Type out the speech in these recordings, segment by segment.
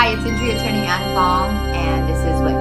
Hi, it's injury attorney Ann Fong, and this is what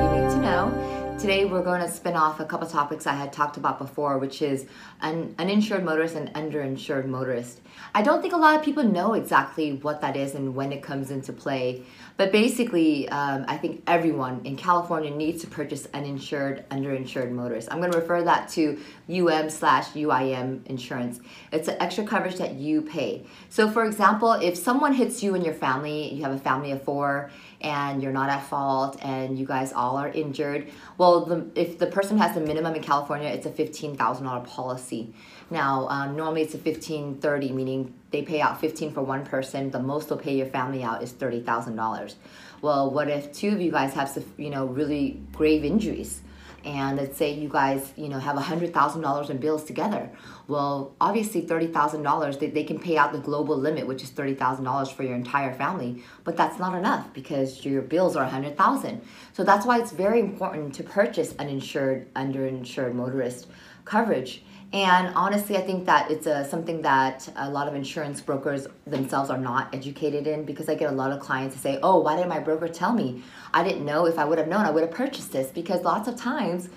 Today, we're going to spin off a couple topics I had talked about before, which is an uninsured motorist and underinsured motorist. I don't think a lot of people know exactly what that is and when it comes into play, but basically, um, I think everyone in California needs to purchase uninsured, underinsured motorist. I'm going to refer that to UM slash UIM insurance. It's an extra coverage that you pay. So, for example, if someone hits you and your family, you have a family of four, and you're not at fault, and you guys all are injured, well, the, if the person has the minimum in California, it's a $15,000 policy. Now, um, normally it's a 1530, meaning they pay out 15 for one person. The most they'll pay your family out is $30,000. Well, what if two of you guys have, you know, really grave injuries? And let's say you guys you know have a hundred thousand dollars in bills together well obviously thirty thousand dollars they, they can pay out the global limit which is thirty thousand dollars for your entire family but that's not enough because your bills are a hundred thousand. So that's why it's very important to purchase uninsured underinsured motorist coverage and honestly, I think that it's a, something that a lot of insurance brokers themselves are not educated in because I get a lot of clients to say, oh, why didn't my broker tell me? I didn't know. If I would have known, I would have purchased this because lots of times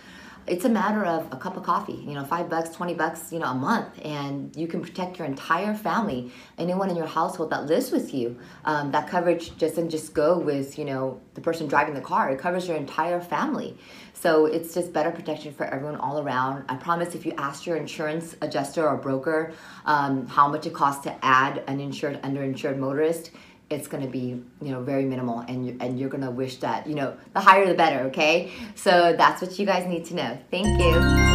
it's a matter of a cup of coffee, you know, five bucks, 20 bucks, you know, a month, and you can protect your entire family, anyone in your household that lives with you. Um, that coverage doesn't just go with, you know, the person driving the car, it covers your entire family. So it's just better protection for everyone all around. I promise if you ask your insurance adjuster or broker um, how much it costs to add an insured, underinsured motorist, it's going to be you know very minimal and you, and you're going to wish that you know the higher the better okay? So that's what you guys need to know. Thank you